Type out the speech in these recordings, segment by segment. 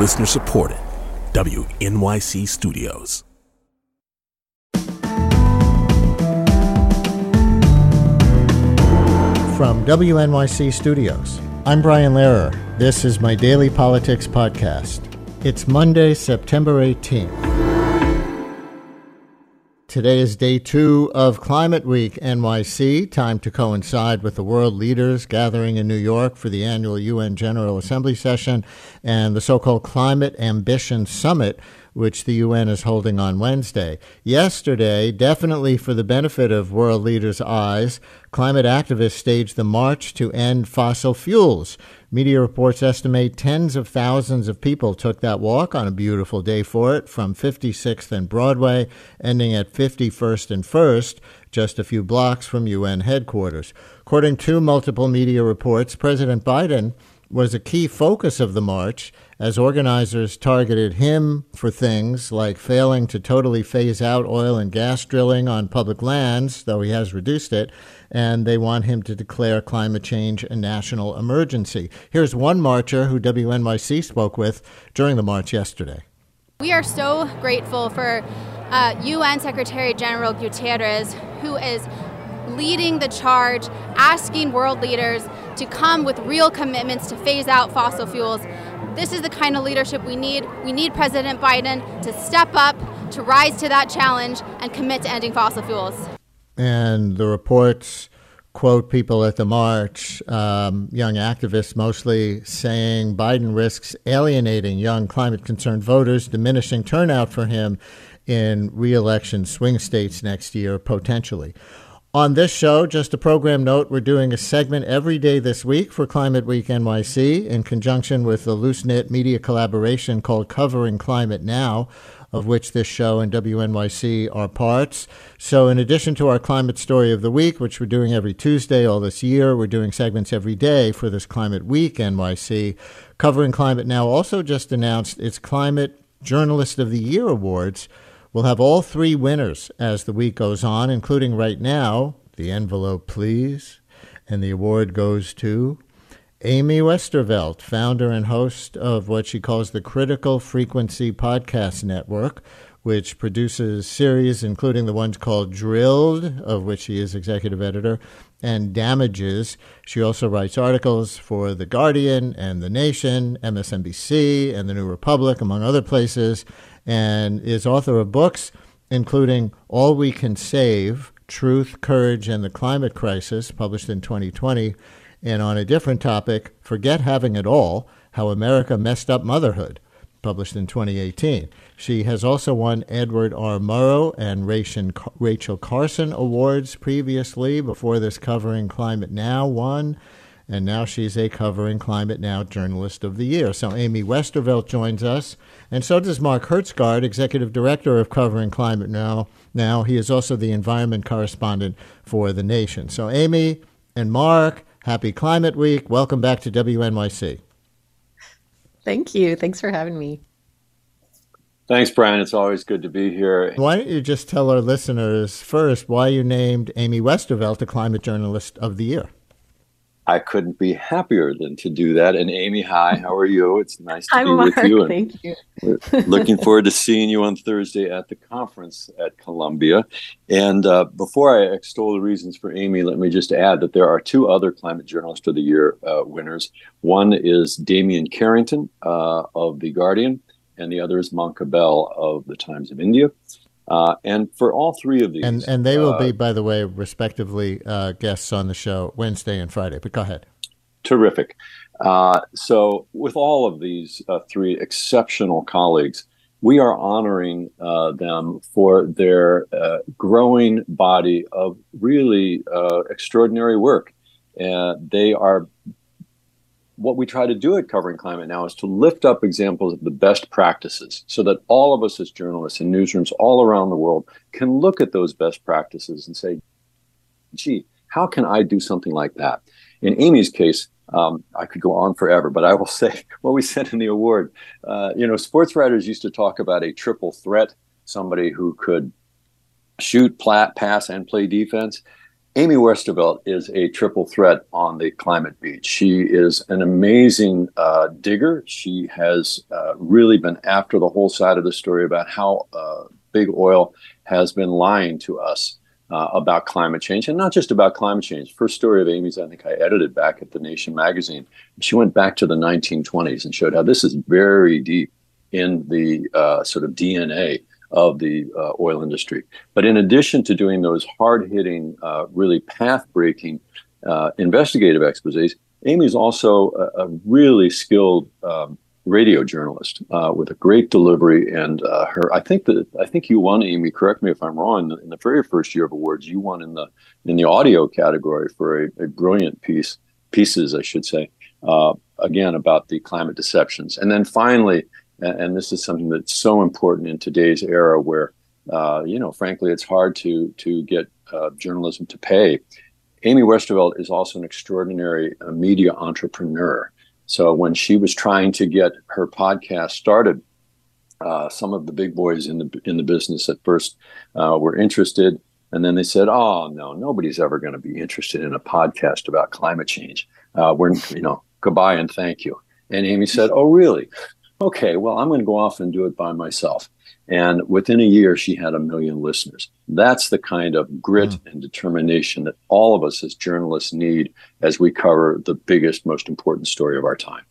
Listener supported. WNYC Studios. From WNYC Studios, I'm Brian Lehrer. This is my daily politics podcast. It's Monday, September 18th. Today is day two of Climate Week NYC, time to coincide with the world leaders gathering in New York for the annual UN General Assembly session and the so called Climate Ambition Summit, which the UN is holding on Wednesday. Yesterday, definitely for the benefit of world leaders' eyes, climate activists staged the March to End Fossil Fuels. Media reports estimate tens of thousands of people took that walk on a beautiful day for it from 56th and Broadway, ending at 51st and 1st, just a few blocks from UN headquarters. According to multiple media reports, President Biden was a key focus of the march as organizers targeted him for things like failing to totally phase out oil and gas drilling on public lands, though he has reduced it, and they want him to declare climate change a national emergency. Here's one marcher who WNYC spoke with during the march yesterday. We are so grateful for uh, UN Secretary General Guterres, who is leading the charge, asking world leaders to come with real commitments to phase out fossil fuels. This is the kind of leadership we need. We need President Biden to step up, to rise to that challenge, and commit to ending fossil fuels. And the reports quote people at the march, um, young activists mostly saying Biden risks alienating young climate concerned voters, diminishing turnout for him in reelection swing states next year, potentially. On this show, just a program note, we're doing a segment every day this week for Climate Week NYC in conjunction with the loose knit media collaboration called Covering Climate Now, of which this show and WNYC are parts. So, in addition to our climate story of the week, which we're doing every Tuesday all this year, we're doing segments every day for this Climate Week NYC. Covering Climate Now also just announced its Climate Journalist of the Year Awards We'll have all three winners as the week goes on, including right now, the envelope, please. And the award goes to Amy Westervelt, founder and host of what she calls the Critical Frequency Podcast Network, which produces series including the ones called Drilled, of which she is executive editor, and Damages. She also writes articles for The Guardian and The Nation, MSNBC, and The New Republic, among other places and is author of books including All We Can Save Truth, Courage, and the Climate Crisis, published in 2020, and on a different topic, Forget Having It All How America Messed Up Motherhood, published in 2018. She has also won Edward R. Murrow and Rachel Carson Awards previously, before this covering Climate Now won and now she's a covering Climate Now Journalist of the Year. So Amy Westervelt joins us, and so does Mark Hertsgaard, Executive Director of Covering Climate Now. Now he is also the Environment Correspondent for The Nation. So Amy and Mark, happy Climate Week. Welcome back to WNYC. Thank you. Thanks for having me. Thanks, Brian. It's always good to be here. Why don't you just tell our listeners first why you named Amy Westervelt the Climate Journalist of the Year? I couldn't be happier than to do that. And Amy, hi, how are you? It's nice to Hi, be Mark. with you. Thank you. looking forward to seeing you on Thursday at the conference at Columbia. And uh, before I extol the reasons for Amy, let me just add that there are two other Climate Journalist of the Year uh, winners. One is Damian Carrington uh, of The Guardian, and the other is Manka Behl of The Times of India. Uh, and for all three of these, and and they will uh, be, by the way, respectively uh, guests on the show Wednesday and Friday. But go ahead. Terrific. Uh, so, with all of these uh, three exceptional colleagues, we are honoring uh, them for their growing body of really extraordinary work. And they are what we try to do at Covering Climate now is to lift up examples of the best practices so that all of us as journalists in newsrooms all around the world can look at those best practices and say, gee, how can I do something like that? In Amy's case, um, I could go on forever, but I will say what we said in the award. Uh, you know, sports writers used to talk about a triple threat somebody who could shoot, plat, pass, and play defense. Amy Westervelt is a triple threat on the climate beat. She is an amazing uh, digger. She has uh, really been after the whole side of the story about how uh, big oil has been lying to us uh, about climate change, and not just about climate change. First story of Amy's, I think I edited back at the Nation magazine. She went back to the 1920s and showed how this is very deep in the uh, sort of DNA of the uh, oil industry. But in addition to doing those hard hitting, uh, really path breaking uh, investigative exposés, Amy's also a, a really skilled um, radio journalist uh, with a great delivery. And uh, her, I think that I think you won, Amy. Correct me if I'm wrong. In the, in the very first year of awards, you won in the in the audio category for a, a brilliant piece, pieces, I should say. Uh, again, about the climate deceptions, and then finally and, and this is something that's so important in today's era where uh, you know frankly it's hard to to get uh, journalism to pay. Amy westervelt is also an extraordinary uh, media entrepreneur. So when she was trying to get her podcast started uh, some of the big boys in the in the business at first uh, were interested. And then they said oh no nobody's ever going to be interested in a podcast about climate change. Uh, we're you know goodbye and thank you. And amy said oh really okay, well, I'm going to go off and do it by myself. And within a year, she had a million listeners. That's the kind of grit mm. and determination that all of us as journalists need as we cover the biggest, most important story of our time.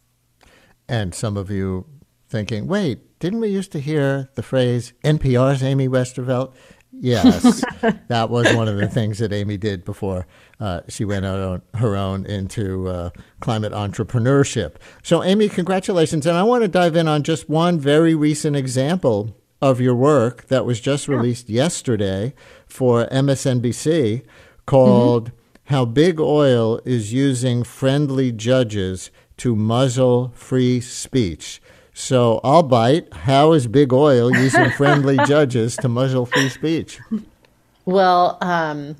And some of you thinking, wait, didn't we used to hear the phrase NPR's Amy Westervelt? Yes, that was one of the things that Amy did before uh, she went out on her own into uh, climate entrepreneurship. So, Amy, congratulations. And I want to dive in on just one very recent example of your work that was just released yeah. yesterday for MSNBC called mm-hmm. How Big Oil is Using Friendly Judges to Muzzle Free Speech. So I'll bite. How is big oil using friendly judges to muzzle free speech? Well, um,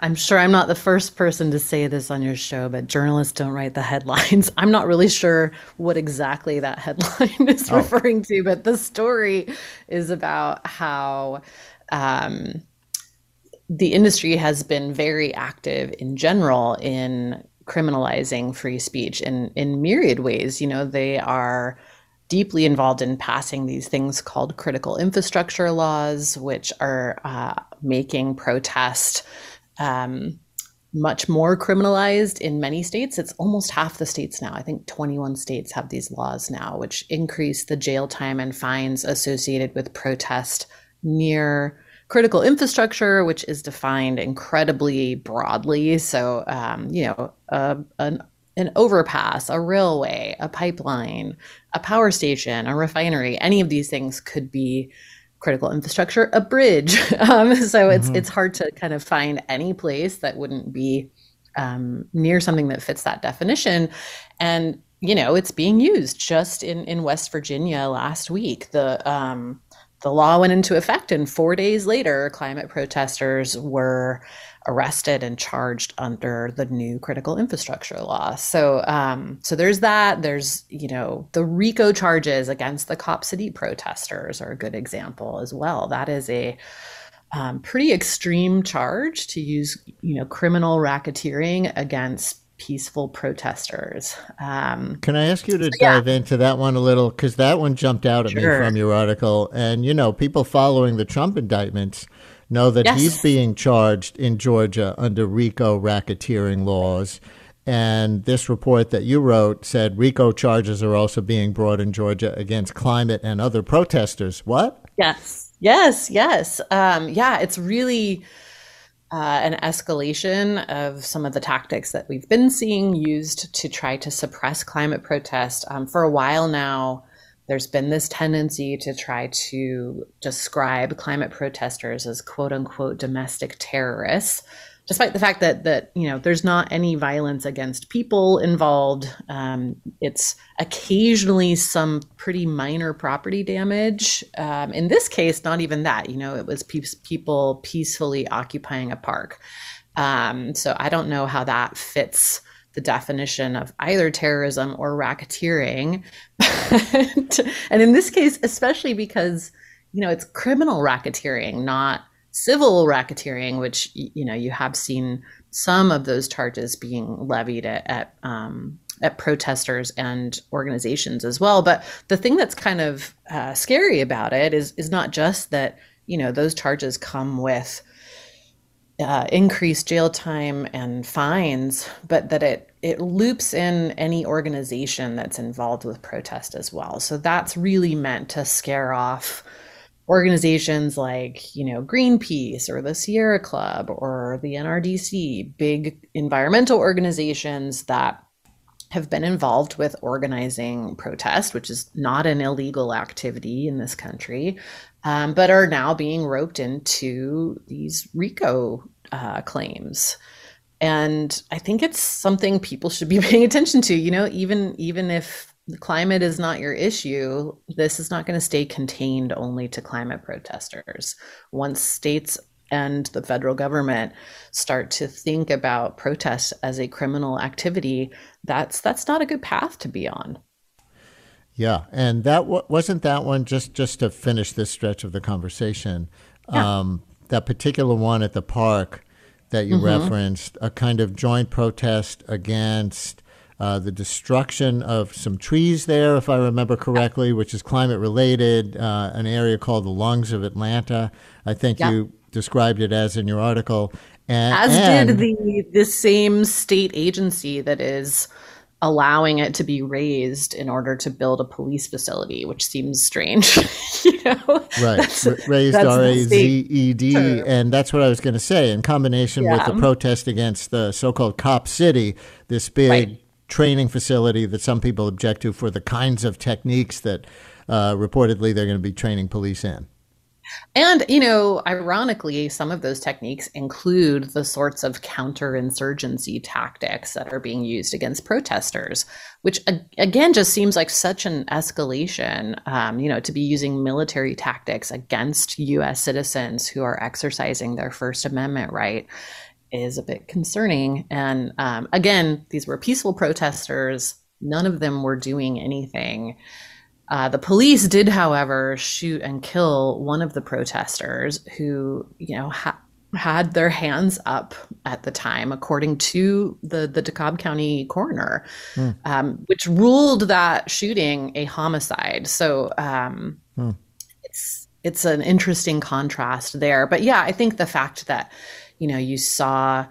I'm sure I'm not the first person to say this on your show, but journalists don't write the headlines. I'm not really sure what exactly that headline is oh. referring to, but the story is about how um, the industry has been very active in general in criminalizing free speech in in myriad ways. You know, they are deeply involved in passing these things called critical infrastructure laws, which are uh, making protest um, much more criminalized in many states. It's almost half the states now. I think 21 states have these laws now, which increase the jail time and fines associated with protest near critical infrastructure, which is defined incredibly broadly. So, um, you know, uh, an an overpass, a railway, a pipeline, a power station, a refinery, any of these things could be critical infrastructure, a bridge. Um, so it's mm-hmm. it's hard to kind of find any place that wouldn't be um, near something that fits that definition. And you know, it's being used just in in West Virginia last week. The um, the law went into effect, and four days later, climate protesters were arrested and charged under the new critical infrastructure law. So, um, so there's that. There's you know the RICO charges against the Cop City protesters are a good example as well. That is a um, pretty extreme charge to use you know criminal racketeering against peaceful protesters. Um, Can I ask you to so, dive yeah. into that one a little? Because that one jumped out at sure. me from your article. And, you know, people following the Trump indictments know that yes. he's being charged in Georgia under RICO racketeering laws. And this report that you wrote said RICO charges are also being brought in Georgia against climate and other protesters. What? Yes, yes, yes. Um, yeah, it's really uh, an escalation of some of the tactics that we've been seeing used to try to suppress climate protest. Um, for a while now, there's been this tendency to try to describe climate protesters as quote unquote domestic terrorists despite the fact that that you know there's not any violence against people involved. Um, it's occasionally some pretty minor property damage. Um, in this case not even that you know it was pe- people peacefully occupying a park. Um, so i don't know how that fits the definition of either terrorism or racketeering. and in this case, especially because, you know, it's criminal racketeering, not civil racketeering, which you know you have seen some of those charges being levied at, at um, at protesters and organizations as well. But the thing that's kind of uh, scary about it is is not just that you know those charges come with uh, increased jail time and fines, but that it it loops in any organization that's involved with protest as well. So that's really meant to scare off organizations like you know greenpeace or the sierra club or the nrdc big environmental organizations that have been involved with organizing protest, which is not an illegal activity in this country, um, but are now being roped into these RICO uh, claims. And I think it's something people should be paying attention to. You know, even even if the climate is not your issue, this is not going to stay contained only to climate protesters. Once states and the federal government start to think about protests as a criminal activity, that's that's not a good path to be on. Yeah, and that w- wasn't that one. Just just to finish this stretch of the conversation, yeah. um, that particular one at the park that you mm-hmm. referenced, a kind of joint protest against. Uh, the destruction of some trees there, if I remember correctly, which is climate related, uh, an area called the Lungs of Atlanta. I think yeah. you described it as in your article. And, as and, did the the same state agency that is allowing it to be razed in order to build a police facility, which seems strange. you know, right? That's, razed R A Z E D, and that's what I was going to say. In combination yeah. with the protest against the so-called Cop City, this big right. training facility that some people object to for the kinds of techniques that uh, reportedly they're going to be training police in. And, you know, ironically, some of those techniques include the sorts of counterinsurgency tactics that are being used against protesters, which again just seems like such an escalation, um, you know, to be using military tactics against US citizens who are exercising their First Amendment right is a bit concerning. And um, again, these were peaceful protesters, none of them were doing anything. Uh, the police did, however, shoot and kill one of the protesters who, you know, ha- had their hands up at the time, according to the the DeKalb County coroner, mm. um, which ruled that shooting a homicide. So um, mm. it's it's an interesting contrast there. But yeah, I think the fact that you know you saw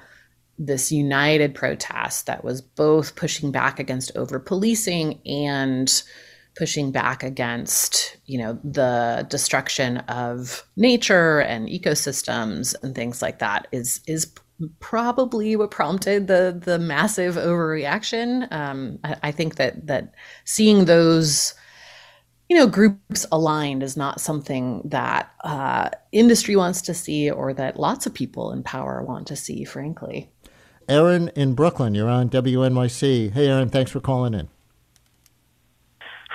this united protest that was both pushing back against over policing and pushing back against you know the destruction of nature and ecosystems and things like that is is probably what prompted the the massive overreaction um, I, I, think that that seeing those you know groups aligned is not something that uh, industry wants to see or that lots of people in power want to see frankly Erin in Brooklyn, you're on WNYC. Hey, Erin, thanks for calling in.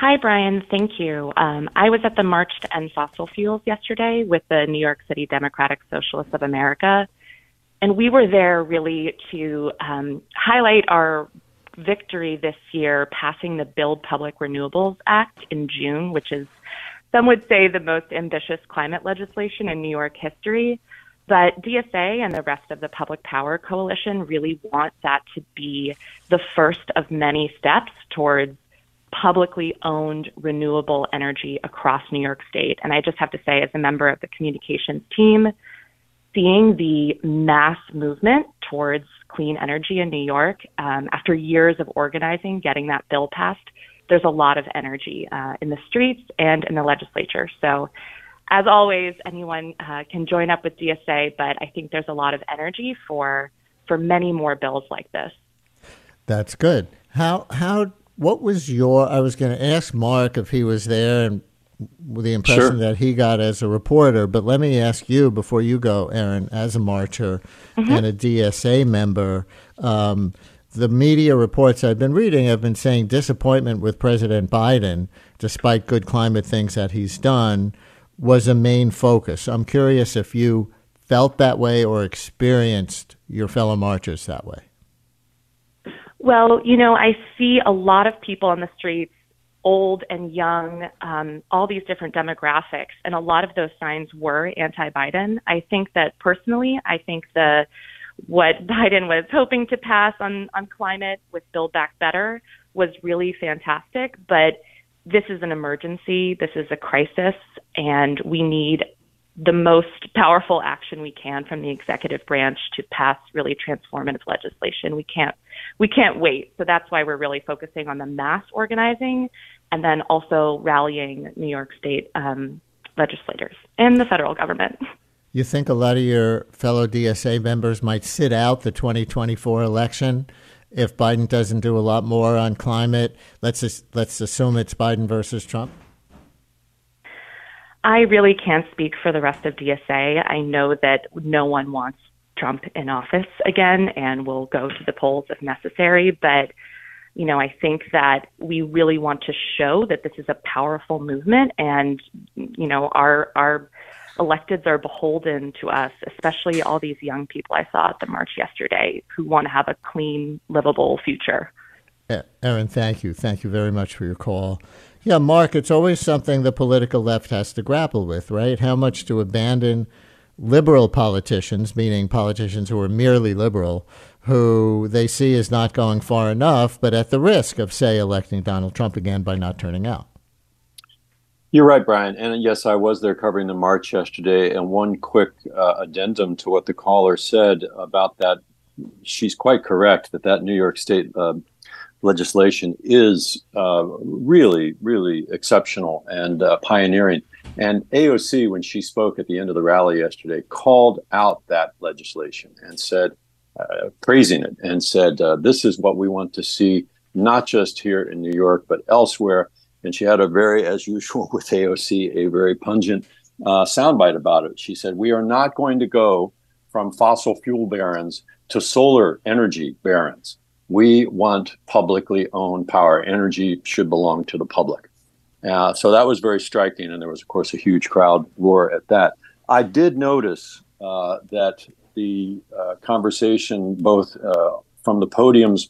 Hi, Brian. Thank you. Um, I was at the March to End Fossil Fuels yesterday with the New York City Democratic Socialists of America. And we were there really to um, highlight our victory this year passing the Build Public Renewables Act in June, which is, some would say, the most ambitious climate legislation in New York history. But DSA and the rest of the Public Power Coalition really want that to be the first of many steps towards publicly owned renewable energy across New York State. And I just have to say, as a member of the communications team, seeing the mass movement towards clean energy in New York um, after years of organizing, getting that bill passed, there's a lot of energy uh, in the streets and in the legislature. So, as always, anyone uh, can join up with DSA, but I think there's a lot of energy for for many more bills like this. That's good. How how what was your? I was going to ask Mark if he was there and the impression sure. that he got as a reporter. But let me ask you before you go, Erin, as a marcher mm-hmm. and a DSA member. Um, the media reports I've been reading have been saying disappointment with President Biden, despite good climate things that he's done, was a main focus. I'm curious if you felt that way or experienced your fellow marchers that way. Well, you know, I see a lot of people on the streets old and young, um, all these different demographics, and a lot of those signs were anti-Biden. I think that personally, I think the what Biden was hoping to pass on on climate with Build Back Better was really fantastic, but this is an emergency. This is a crisis, and we need the most powerful action we can from the executive branch to pass really transformative legislation. We can't we can't wait. So that's why we're really focusing on the mass organizing and then also rallying New York State um, legislators and the federal government. You think a lot of your fellow DSA members might sit out the 2024 election if Biden doesn't do a lot more on climate? Let's just, let's assume it's Biden versus Trump. I really can't speak for the rest of DSA. I know that no one wants Trump in office again and will go to the polls if necessary. But, you know, I think that we really want to show that this is a powerful movement and, you know, our, our electeds are beholden to us, especially all these young people I saw at the march yesterday who want to have a clean, livable future. Erin, thank you. Thank you very much for your call. Yeah, Mark, it's always something the political left has to grapple with, right? How much to abandon liberal politicians, meaning politicians who are merely liberal, who they see as not going far enough, but at the risk of, say, electing Donald Trump again by not turning out. You're right, Brian. And yes, I was there covering the march yesterday. And one quick uh, addendum to what the caller said about that. She's quite correct that that New York State uh, legislation is uh, really, really exceptional and uh, pioneering. And AOC, when she spoke at the end of the rally yesterday, called out that legislation and said, uh, praising it, and said, uh, This is what we want to see, not just here in New York, but elsewhere. And she had a very, as usual with AOC, a very pungent uh, soundbite about it. She said, We are not going to go from fossil fuel barons to solar energy barons we want publicly owned power. Energy should belong to the public. Uh, so that was very striking, and there was, of course, a huge crowd roar at that. I did notice uh, that the uh, conversation, both uh, from the podiums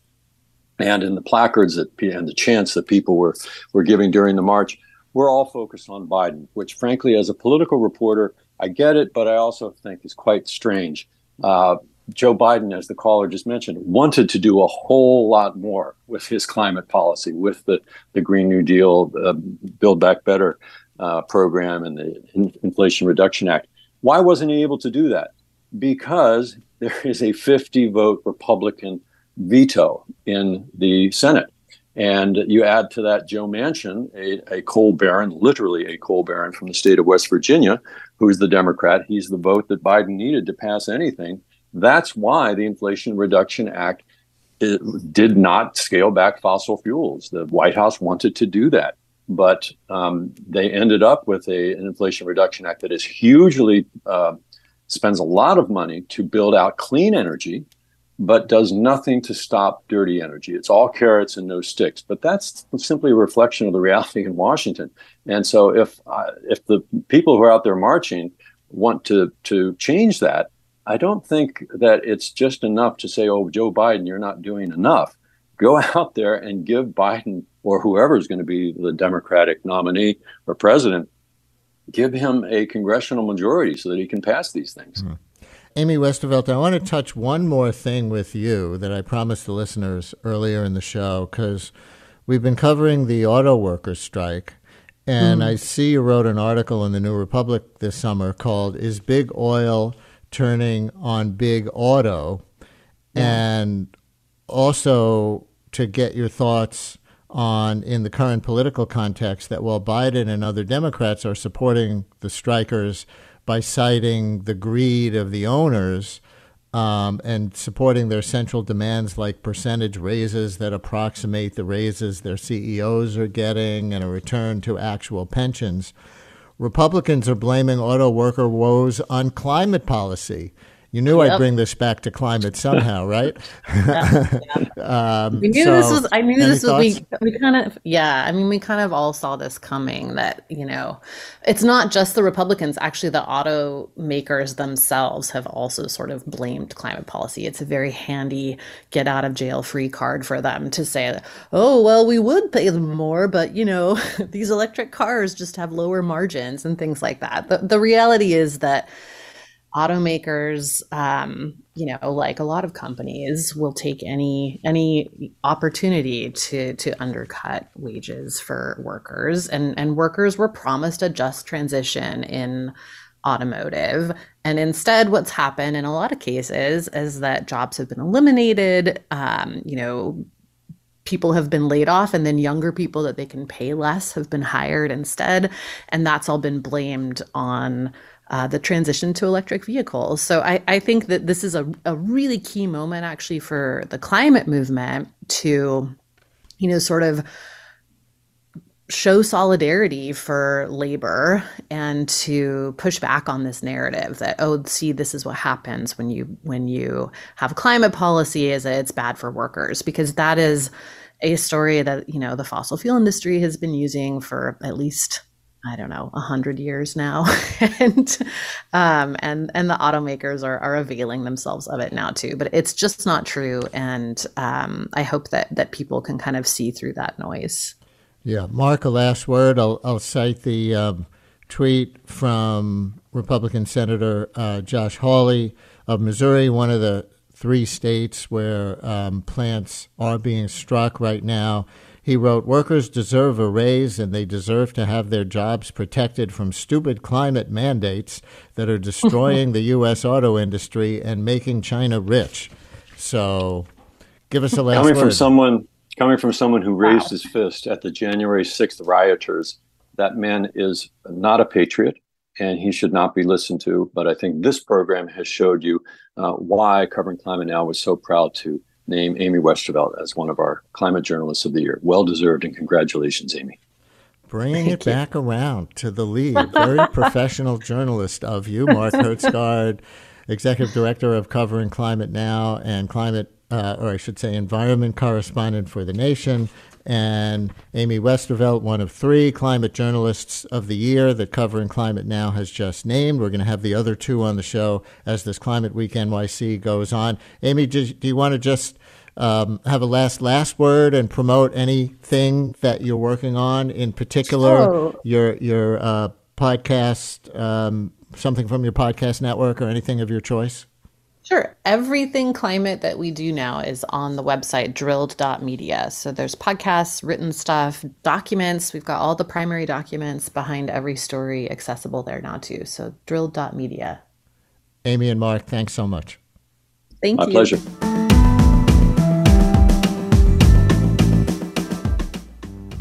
and in the placards that, and the chants that people were were giving during the march, were all focused on Biden. Which, frankly, as a political reporter, I get it, but I also think is quite strange. Joe Biden, as the caller just mentioned, wanted to do a whole lot more with his climate policy, with the, the Green New Deal, uh, Build Back Better uh, program, and the In- Inflation Reduction Act. Why wasn't he able to do that? Because there is a 50 vote Republican veto in the Senate. And you add to that Joe Manchin, a, a coal baron, literally a coal baron from the state of West Virginia, who's the Democrat. He's the vote that Biden needed to pass anything that's why the Inflation Reduction Act did not scale back fossil fuels. The White House wanted to do that, but um, they ended up with a, an Inflation Reduction Act that is hugely uh, spends a lot of money to build out clean energy, but does nothing to stop dirty energy. It's all carrots and no sticks. But that's simply a reflection of the reality in Washington. And so, if uh, if the people who are out there marching want to to change that, I don't think that it's just enough to say, oh, Joe Biden, you're not doing enough. Go out there and give Biden or whoever is going to be the Democratic nominee or president, give him a congressional majority so that he can pass these things. Mm-hmm. Amy Westervelt, I want to touch one more thing with you that I promised the listeners earlier in the show because we've been covering the auto workers strike. And mm. I see you wrote an article in the New Republic this summer called Is Big Oil turning on big auto, yeah. and also to get your thoughts on in the current political context that while Biden and other Democrats are supporting the strikers by citing the greed of the owners um, and supporting their central demands like percentage raises that approximate the raises their CEOs are getting and a return to actual pensions. Republicans are blaming auto worker woes on climate policy. You knew Yep. I'd bring this back to climate somehow, right? um, We knew so, this was. I knew this was. We we kind of. Yeah. I mean, we kind of all saw this coming. That you know, it's not just the Republicans. Actually, the automakers themselves have also sort of blamed climate policy. It's a very handy get out of jail free card for them to say, "Oh, well, we would pay them more, but you know, these electric cars just have lower margins and things like that." The the reality is that automakers um, you know like a lot of companies will take any any opportunity to to undercut wages for workers. And and workers were promised a just transition in automotive. And instead what's happened in a lot of cases is that jobs have been eliminated. Um, you know people have been laid off and then younger people that they can pay less have been hired instead. And that's all been blamed on uh, the transition to electric vehicles. So I, I think that this is a, a really key moment actually for the climate movement to you know sort of show solidarity for labor and to push back on this narrative that oh see this is what happens when you when you have climate policy is it's bad for workers. Because that is a story that you know the fossil fuel industry has been using for at least I don't know, a hundred years now, and um, and and the automakers are are availing themselves of it now too. But it's just not true, and um, I hope that that people can kind of see through that noise. Yeah, Mark, a last word. I'll, I'll cite the um, tweet from Republican Senator uh, Josh Hawley of Missouri, one of the three states where um, plants are being struck right now. He wrote, Workers deserve a raise and they deserve to have their jobs protected from stupid climate mandates that are destroying the U.S. auto industry and making China rich. So give us a last coming word. from someone coming from someone who raised his fist at the January 6th rioters, that man is not a patriot and he should not be listened to. But I think this program has showed you uh, why Covering Climate Now was so proud to name Amy Westervelt as one of our climate journalists of the year. Well deserved, and congratulations, Amy. Bringing it back around to the lead. Very professional journalist of you, Mark Hertsgaard, executive director of Covering Climate Now and climate, uh, or I should say, environment correspondent for The Nation, and Amy Westervelt, one of three climate journalists of the year that Covering Climate Now has just named. We're going to have the other two on the show as this Climate Week NYC goes on. Amy, do, do you want to just um, have a last last word and promote anything that you're working on in particular? Sure. Your your uh, podcast, um, something from your podcast network, or anything of your choice. Sure. Everything climate that we do now is on the website drilled.media. So there's podcasts, written stuff, documents. We've got all the primary documents behind every story accessible there now too. So drilled.media. Amy and Mark, thanks so much. Thank My you. My pleasure.